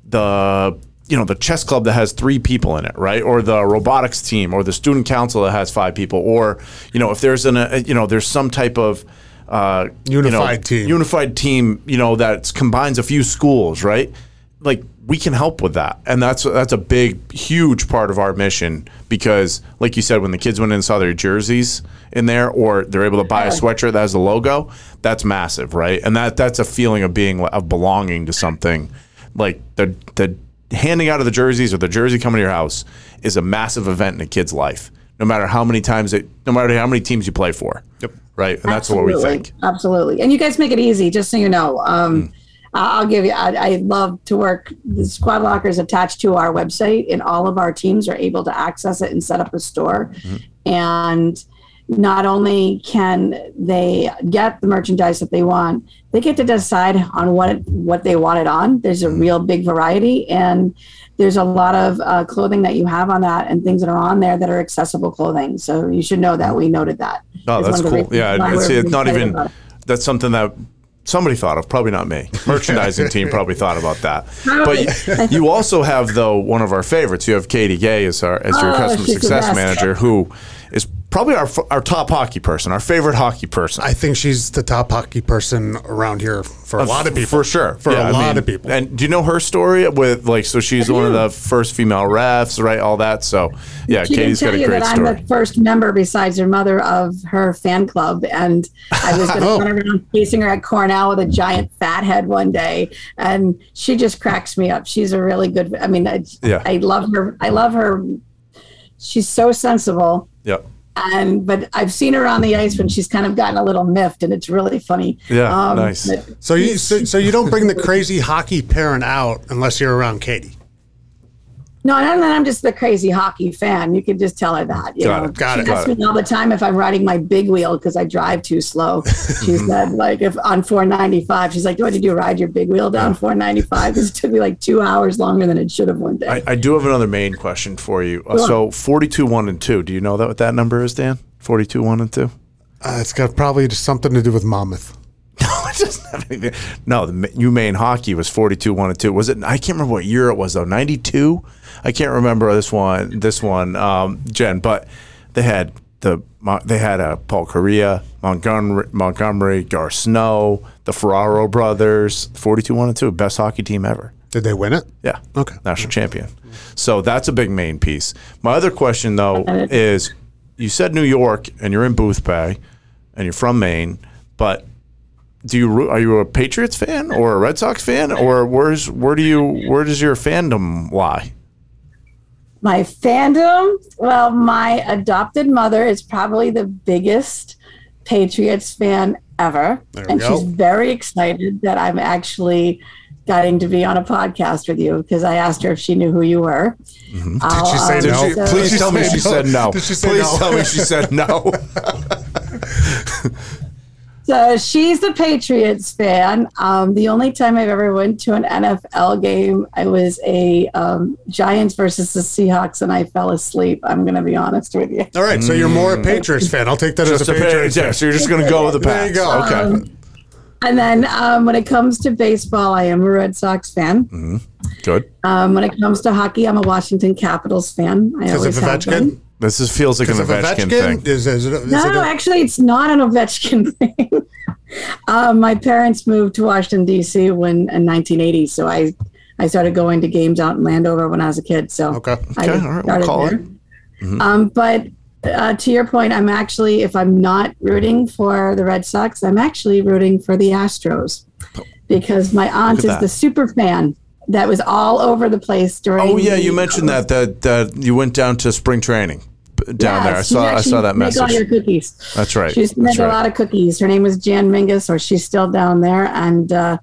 S4: the you know the chess club that has three people in it, right? Or the robotics team, or the student council that has five people, or you know if there's an a, you know there's some type of uh, you know,
S5: Unified team.
S4: unified team, you know that combines a few schools, right? Like we can help with that, and that's that's a big, huge part of our mission because, like you said, when the kids went in and saw their jerseys in there, or they're able to buy a sweatshirt that has a logo, that's massive, right? And that that's a feeling of being of belonging to something. Like the the handing out of the jerseys or the jersey coming to your house is a massive event in a kid's life. No matter how many times it, no matter how many teams you play for. Yep. Right, and that's what we
S7: Absolutely.
S4: think.
S7: Absolutely. And you guys make it easy, just so you know.
S4: Mm.
S7: Um, I- I'll give you, I, I love to work. The Squad Locker is attached to our website, and all of our teams are able to access it and set up a store.
S4: Mm-hmm.
S7: And not only can they get the merchandise that they want, they get to decide on what it, what they want it on. There's
S4: Mm-hmm.
S7: a real big variety, and there's a lot of uh, clothing that you have on that, and things that are on there that are accessible clothing. So you should know that we noted that.
S4: Oh,
S7: It's
S4: that's
S7: one of the
S4: cool. Yeah, it's, it's not even. That's something that somebody thought of. Probably not me. Merchandising team probably thought about that. But you also have though one of our favorites. You have Katie Gay as our as your
S7: Oh,
S4: customer success manager, who probably our our top hockey person, our favorite hockey person.
S5: I think she's the top hockey person around here for a lot of people.
S4: for sure,
S5: For
S4: Yeah,
S5: a
S4: I
S5: lot
S4: mean,
S5: of people.
S4: And do you know her story with like? So she's one of the first female refs, right? All that. So yeah,
S7: She
S4: Katie's
S7: can
S4: got
S7: tell
S4: a great
S7: that
S4: story.
S7: I'm the first member besides her mother of her fan club, and I was going to
S5: Oh.
S7: run around chasing her at Cornell with a giant fat head one day, and she just cracks me up. She's a really good. I mean, I,
S4: Yeah.
S7: I love her. I love her. She's so sensible.
S4: yeah.
S7: And but I've seen her on the ice when she's kind of gotten a little miffed, and it's really funny.
S4: Yeah, um,
S7: nice.
S5: so you so, so you don't bring the crazy hockey parent out unless you're around Katie.
S7: No, no, no, I'm just the crazy hockey fan. You can just tell her that. You
S4: Got
S7: know,
S4: it,
S5: got
S7: she
S5: it,
S7: asks
S4: got
S7: me all the time if I'm riding my big wheel because I drive too slow. She said, like, if on 495, she's like, "Do did you ride your big wheel down 495?" Because it took me like two hours longer than it should have one day.
S4: I, I do have another Maine question for you. Uh, So forty-two, one, and two. Do you know that what that number is, Dan? Forty-two, one, and two.
S5: Uh, it's got probably just something to do with Monmouth.
S4: No, it doesn't have anything. No, the Ma- UMaine hockey was 42 1 and 2. Was it? I can't remember what year it was though. 92? I can't remember this one. This one, um, Jen. But they had the they had a Paul Kariya, Montgomery, Montgomery, Garth Snow, the Ferraro brothers. 42 1 and 2, best hockey team ever.
S5: Did they win it?
S4: Yeah.
S5: Okay.
S4: National champion. So that's a big Maine piece. My other question though is you said New York and you're in Boothbay and you're from Maine, but do you are you a Patriots fan or a Red Sox fan or where's where do you where does your fandom lie?
S7: My fandom, well, my adopted mother is probably the biggest Patriots fan ever, and
S5: go.
S7: she's very excited that I'm actually getting to be on a podcast with you because I asked her if she knew who you were. Mm-hmm.
S5: Did she say no?
S4: she-
S7: so-
S4: please tell me she said no.
S5: Did she say
S4: please
S5: no?
S4: tell me she said no.
S7: So she's a Patriots fan. Um, the only time I've ever went to an NFL game, I was a um, Giants versus the Seahawks, and I fell asleep. I'm going to be honest with you.
S5: All right, so you're more a Patriots fan. I'll take that
S4: Just
S5: as
S4: a
S5: a Patriots
S4: yeah,
S5: fan.
S4: so you're just gonna go with the
S5: There you go.
S4: Okay.
S7: And then um, when it comes to baseball, I am a Red Sox fan.
S4: Good.
S7: Um, when it comes to hockey, I'm a Washington Capitals fan. I
S5: Because
S7: always
S5: of
S7: have been.
S4: This is, feels like an
S5: Because
S4: Ovechkin,
S5: Ovechkin?
S4: thing.
S5: Is, is it, is
S7: No,
S5: it a-
S7: actually, it's not an Ovechkin thing. um, my parents moved to Washington D.C. when in 1980, so I I started going to games out in Landover when I was a kid. So
S5: Okay.
S7: I
S4: Okay, all right, we'll call
S7: there.
S4: it.
S7: Um, but uh, to your point, I'm actually, if I'm not rooting for the Red Sox, I'm actually rooting for the Astros because my aunt is
S4: that.
S7: the super fan that was all over the place during.
S4: Oh yeah, you mentioned that that that you went down to spring training b- down there. I
S7: Yes, she
S4: saw I saw that
S7: make all your
S4: message.
S7: cookies.
S4: That's right.
S7: She used to
S4: That's
S7: make a lot of cookies. Her name was Jan Mingus, or she's still down there. And uh,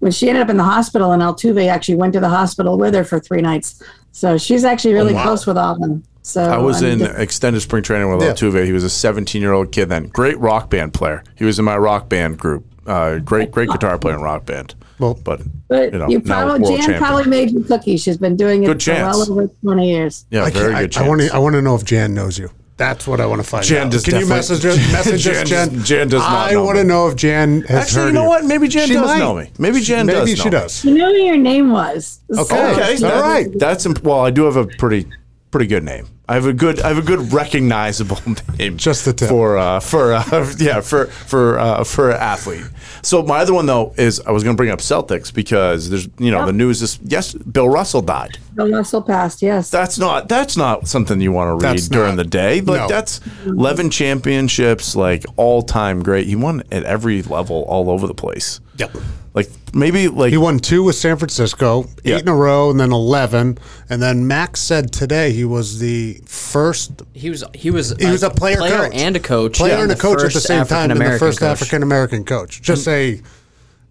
S7: when she ended up in the hospital, and Altuve actually went to the hospital with her for three nights. So she's actually really
S5: wow.
S7: close with all of them. So
S4: I was in
S7: and-
S4: extended spring training with
S5: Yeah.
S4: Altuve. He was a 17 year old kid then. Great rock band player. He was in my rock band group. Uh, great great guitar player in rock band.
S5: Well,
S4: But
S7: But
S4: you know,
S7: you probably, Jan
S4: champion.
S7: probably made you cookies. She's been doing it
S4: Good
S7: for well over 20 years.
S4: yeah,
S5: I,
S4: very good
S5: I, I want to. I want to know if Jan knows you. That's what I want to find out.
S4: Jan
S5: out.
S4: does
S5: Can you message us? Message
S4: Jan
S5: us, Jan?
S4: Jan does not
S5: I
S4: know
S5: want to know if Jan has
S4: Actually,
S5: heard
S4: you know
S5: of
S4: what? Maybe Jan
S5: She
S4: does
S5: might.
S4: know me. Maybe Jan does
S5: Maybe she
S4: know me.
S5: does.
S7: You know who your name was.
S5: Okay.
S4: Okay,
S5: All
S4: that-
S5: right.
S4: That's imp- well. I do have a pretty pretty good name. I have a good I have a good recognizable name.
S5: Just the tip.
S4: for uh, for uh, yeah for for uh, for an athlete. So my other one though is I was going to bring up Celtics because there's you know the news is yes Bill Russell died.
S7: Bill Russell passed, yes.
S4: That's not that's not something you want to read
S5: That's
S4: during
S5: not.
S4: the day. Like
S5: No.
S4: that's eleven championships, like all time great. He won at every level, all over the place.
S5: Yep.
S4: Like maybe like
S5: He won two with San Francisco, eight in a row, and then eleven. And then Max said today he was the first.
S6: He was he was
S5: He was a player, coach.
S6: and a coach,
S5: player
S6: yeah,
S5: and a
S6: the
S5: coach at the
S6: first
S5: same time, and the
S6: African-American
S5: first
S6: coach.
S5: African American coach. Just a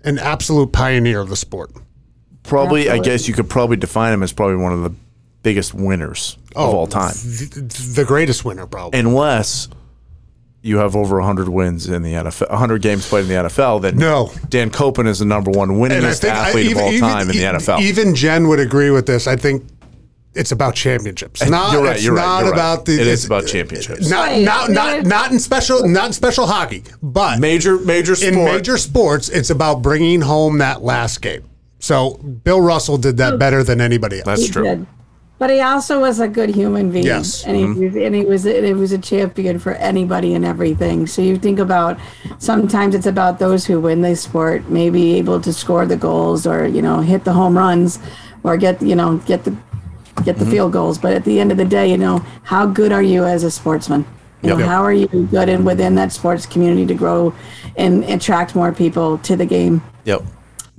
S5: an absolute pioneer of the sport.
S4: probably I guess you could probably define him as probably one of the biggest winners of oh, all time.
S5: the, the greatest winner, probably.
S4: unless you have over 100 wins in the NFL, 100 games played in the NFL, then
S5: No.
S4: Dan Koppen is the number one winningest athlete of all time in the NFL.
S5: Even Jen would agree with this. I think it's about championships. Not,
S4: You're right, you're right,
S5: not
S4: you're right.
S5: about the.
S4: It is
S5: it's-
S4: about championships.
S5: Not not not not in special not in special hockey, but
S4: major major sport.
S5: in major sports, it's about bringing home that last game. So Bill Russell did that better than anybody else.
S4: That's
S7: He
S4: true.
S7: But he also was a good human being.
S5: Yes.
S7: And he, mm-hmm. and he was and he was a champion for anybody and everything. So you think about sometimes it's about those who win the sport, maybe able to score the goals or, you know, hit the home runs or get, you know, get the get the mm-hmm. field goals. But at the end of the day, you know, how good are you as a sportsman? You know,
S4: Yep.
S7: how are you good and within that sports community to grow and attract more people to the game
S4: Yep.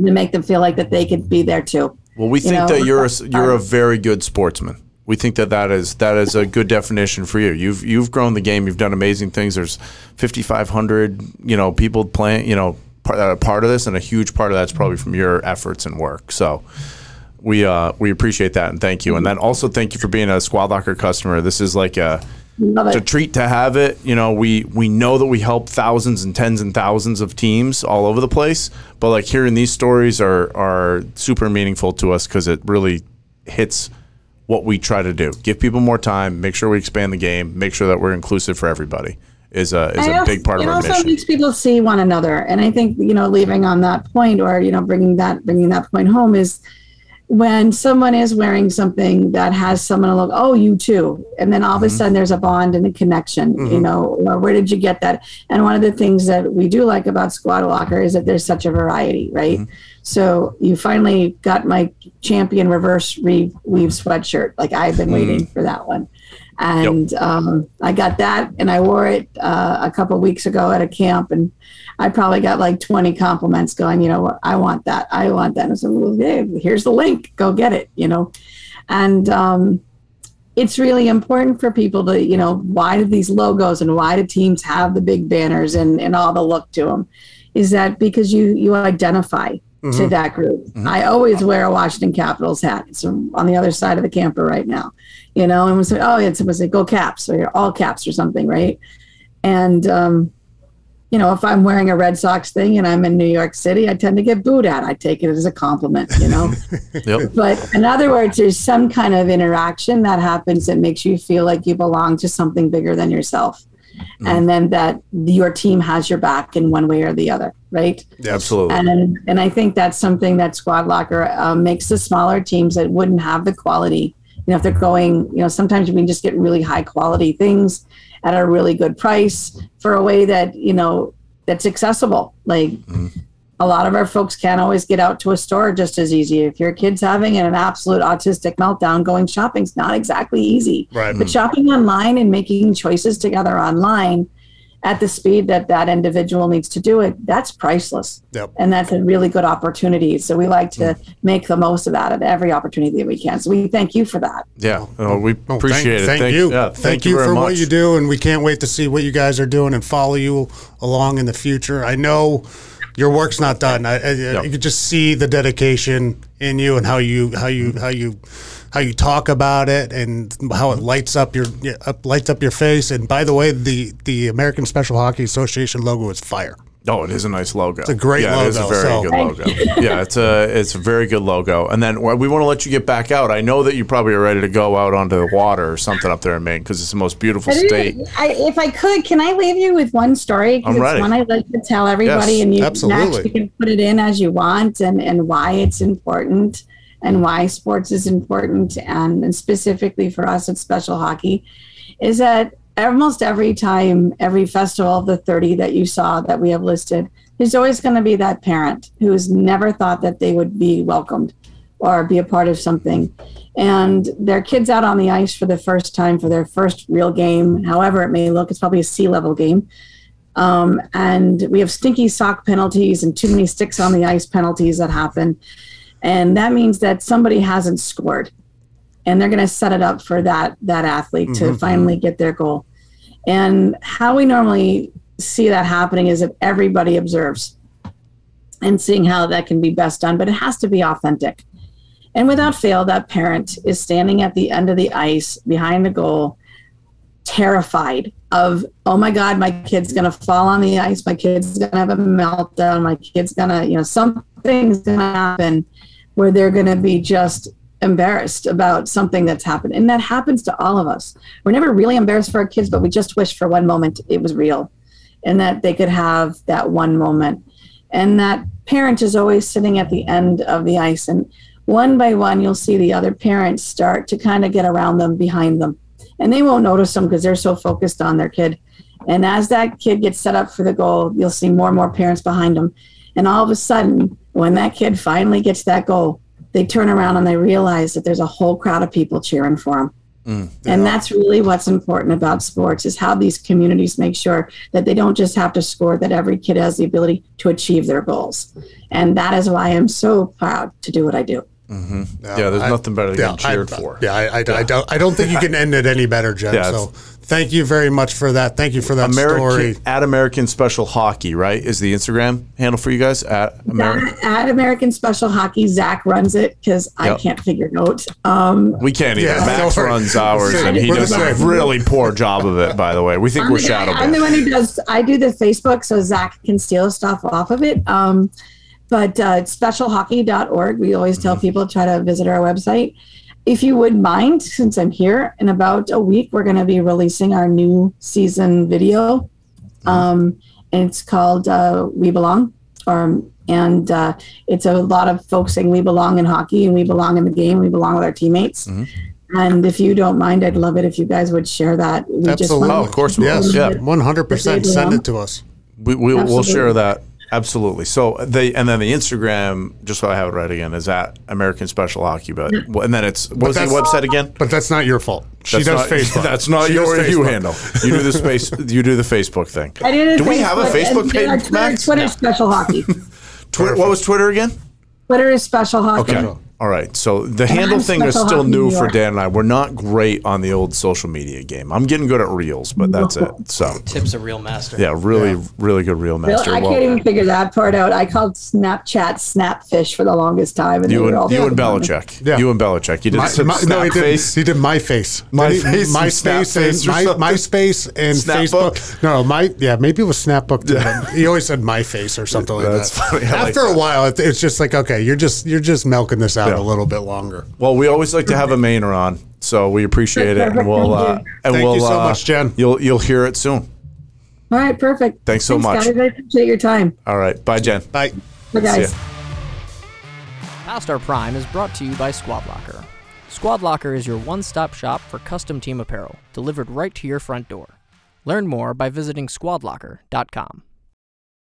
S7: to make them feel like that they could be there too.
S4: Well, we
S7: You
S4: think
S7: know,
S4: that you're a, you're a very good sportsman. We think that that is that is a good definition for you. You've you've grown the game. You've done amazing things. There's 5,500 you know people playing. You know part, that are part of this, and a huge part of that's probably from your efforts and work. So. We uh, we appreciate that and thank you, and then also thank you for being a Squad Locker customer. This is like a it's a treat to have it. You know, we we know that we help thousands and tens and thousands of teams all over the place, but like hearing these stories are are super meaningful to us because it really hits what we try to do: give people more time, make sure we expand the game, make sure that we're inclusive for everybody. Is a is
S7: And
S4: a
S7: also-
S4: big part of
S7: it
S4: our
S7: also
S4: mission.
S7: makes people see one another, and I think you know, leaving on that point, or you know, bringing that bringing that point home is when someone is wearing something that has someone look, oh, you too, and then all
S4: Mm-hmm.
S7: of a sudden there's a bond and a connection. You know, or where did you get that? And one of the things that we do like about Squad Locker is that there's such a variety, right?
S4: Mm-hmm.
S7: So you finally got my champion reverse re- weave sweatshirt. Like I've been waiting
S4: Mm.
S7: for that one. And um, I got that, and I wore it uh, a couple weeks ago at a camp, and I probably got like 20 compliments going, you know, I want that, I want that. And I said, well, hey, here's the link, go get it, you know. And um, it's really important for people to, you know, why do these logos and why do teams have the big banners and, and all the look to them? Is that because you you identify to that group? I always wear a Washington Capitals hat. It's on the other side of the camper right now, you know. And we say, oh, it's it was like go Caps or you're all Caps or something, right? And um, you know, if I'm wearing a Red Sox thing and I'm in New York City, I tend to get booed at. I take it as a compliment, you know.
S4: Yep.
S7: But in other words, there's some kind of interaction that happens that makes you feel like you belong to something bigger than yourself. And then that your team has your back in one way or the other, right?
S4: Absolutely.
S7: And and I think that's something that Squad Locker um, makes the smaller teams that wouldn't have the quality. You know, if they're going, you know, sometimes we can just get really high quality things at a really good price for a way that you know that's accessible. Like mm-hmm. a lot of our folks can't always get out to a store just as easy. If your kid's having an absolute autistic meltdown, going shopping's not exactly easy.
S5: Right.
S7: But mm. shopping online and making choices together online at the speed that that individual needs to do it, that's priceless.
S5: Yep.
S7: And that's a really good opportunity. So we like to mm. make the most of that at every opportunity that we can. So we thank you for that.
S4: yeah. Oh, oh we
S5: Oh,
S4: appreciate
S5: thank,
S4: it.
S5: Thank you.
S4: Yeah,
S5: thank, you,
S4: very
S5: for
S4: much.
S5: what you do, and we can't wait to see what you guys are doing and follow you along in the future. I know your work's not done. I, I, You could just see the dedication in you and how you how you how you how you talk about it and how it lights up your up, lights up your face. And by the way, the the American Special Hockey Association logo is fire.
S4: Oh, it is a nice logo. It's
S5: a great
S4: yeah, It is a
S5: logo,
S4: very
S5: so-
S4: good logo. yeah, it's a it's a very good logo. And then we want to let you get back out. I know that you probably are ready to go out onto the water or something up there in Maine because it's the most beautiful state.
S7: I, if I could, can I leave you with one story? 'Cause
S4: I'm ready.
S7: It's one I'd like to tell everybody,
S4: Yes,
S7: and you
S5: absolutely.
S7: Max, you can put it in as you want, and and why it's important, and why sports is important, and, and specifically for us at Special Hockey, is that almost every time, every festival of the 30 that you saw that we have listed, there's always going to be that parent who's never thought that they would be welcomed or be a part of something. And their kids out on the ice for the first time for their first real game, however it may look, it's probably a C level game. Um, and we have stinky sock penalties and too many sticks on the ice penalties that happen. And that means that somebody hasn't scored. And they're going to set it up for that that athlete to mm-hmm. finally get their goal. And how we normally see that happening is if everybody observes and seeing how that can be best done, but it has to be authentic. And without fail, that parent is standing at the end of the ice behind the goal, terrified of, oh my God, my kid's to fall on the ice. My kid's to have a meltdown. My kid's to, you know, something's to happen where they're to be just embarrassed about something that's happened. And that happens to all of us. We're never really embarrassed for our kids, but we just wish for one moment it was real and that they could have that one moment. And that parent is always sitting at the end of the ice. And one by one, you'll see the other parents start to kind of get around them, behind them. And they won't notice them because they're so focused on their kid. And as that kid gets set up for the goal, you'll see more and more parents behind them. And all of a sudden, when that kid finally gets that goal, they turn around and they realize that there's a whole crowd of people cheering for them. Mm, and that's really what's important about sports is how these communities make sure that they don't just have to score that every kid has the ability to achieve their goals and that is why i'm so proud to do what i do
S4: yeah, there's nothing better than
S5: Yeah,
S4: getting cheered
S5: I,
S4: for.
S5: Yeah, I, I, I don't. I don't think you can end it any better, Jen.
S4: Yeah,
S5: so thank you very much for that. Thank you for that
S4: American
S5: story.
S4: at American Special Hockey, right? Is the Instagram handle for you guys at American?
S7: at american special hockey zach runs it because i can't figure it out um,
S4: We can't either.
S5: Yeah,
S4: Max
S5: don't
S4: runs ours, and he does a really poor job of it. By the way, we think
S7: I'm
S4: we're
S7: the,
S4: shadow
S7: I'm the one who does. I do the Facebook, so Zach can steal stuff off of it. Um, but uh, specialhockey.org. We always tell people try to visit our website. If you would mind, since I'm here, in about a week, we're going to be releasing our new season video. Um, and it's called uh, "We Belong," or and uh, it's a lot of folks saying we belong in hockey and we belong in the game. We belong with our teammates. And if you don't mind, I'd love it if you guys would share that. We
S5: Absolutely.
S4: Oh, of course we.
S5: Yes.
S4: Yeah.
S5: One hundred percent. Send it to us.
S4: We, we, we'll share that absolutely. So they and then the Instagram, just so I have it right again, is at American Special Hockey. But and then it's what was the website again?
S5: But that's not your fault. She
S4: That's
S5: does
S4: not,
S5: Facebook.
S4: That's not
S5: She
S4: your you handle. You do the space. You do the Facebook thing.
S7: I did
S4: Do we have a Facebook
S7: and
S4: page,
S7: our Twitter,
S4: Max?
S7: Twitter special hockey.
S4: Twitter, what was Twitter again?
S7: Twitter is special hockey.
S4: Okay. All right. So the handle
S7: I'm
S4: thing is still new
S7: New
S4: for Dan and I. We're not great on the old social media game. I'm getting good at reels, but that's it. So
S6: Tips a real master.
S4: yeah, really, really good reel
S7: Really,
S4: master.
S7: I
S4: Well,
S7: can't even figure that part out. I called Snapchat Snapfish for the longest time. And
S4: you
S7: were all
S4: and you and
S7: fucking-
S4: Belichick.
S5: Yeah.
S4: You and Belichick. You did
S5: My,
S4: some
S5: my, no, he did.
S4: face.
S5: He did my face.
S4: My
S5: Did he-
S4: face and
S5: MySpace
S4: Snapface
S5: and my,
S4: something?
S5: MySpace and
S4: Snapbook?
S5: Facebook. No, my yeah, maybe it was Snapbook. Too, but he always said my face or something like
S4: That's
S5: that.
S4: funny. I like
S5: After a while, it's just like okay, you're just you're just milking this out
S4: Yeah.
S5: a little bit longer.
S4: Well, we always like to have a mainer on, so we appreciate it, and we'll uh, and
S5: Thank
S4: we'll
S5: you so
S4: uh,
S5: much, Jen.
S4: You'll you'll hear it soon.
S7: All right, perfect.
S4: Thanks so much.
S7: Guys. I appreciate your time.
S4: All right. Bye, Jen.
S5: Bye.
S7: Bye, guys.
S4: ya.
S6: Past Our Prime is brought to you by Squad Locker. Squad Locker is your one stop shop for custom team apparel, delivered right to your front door. Learn more by visiting squadlocker.com.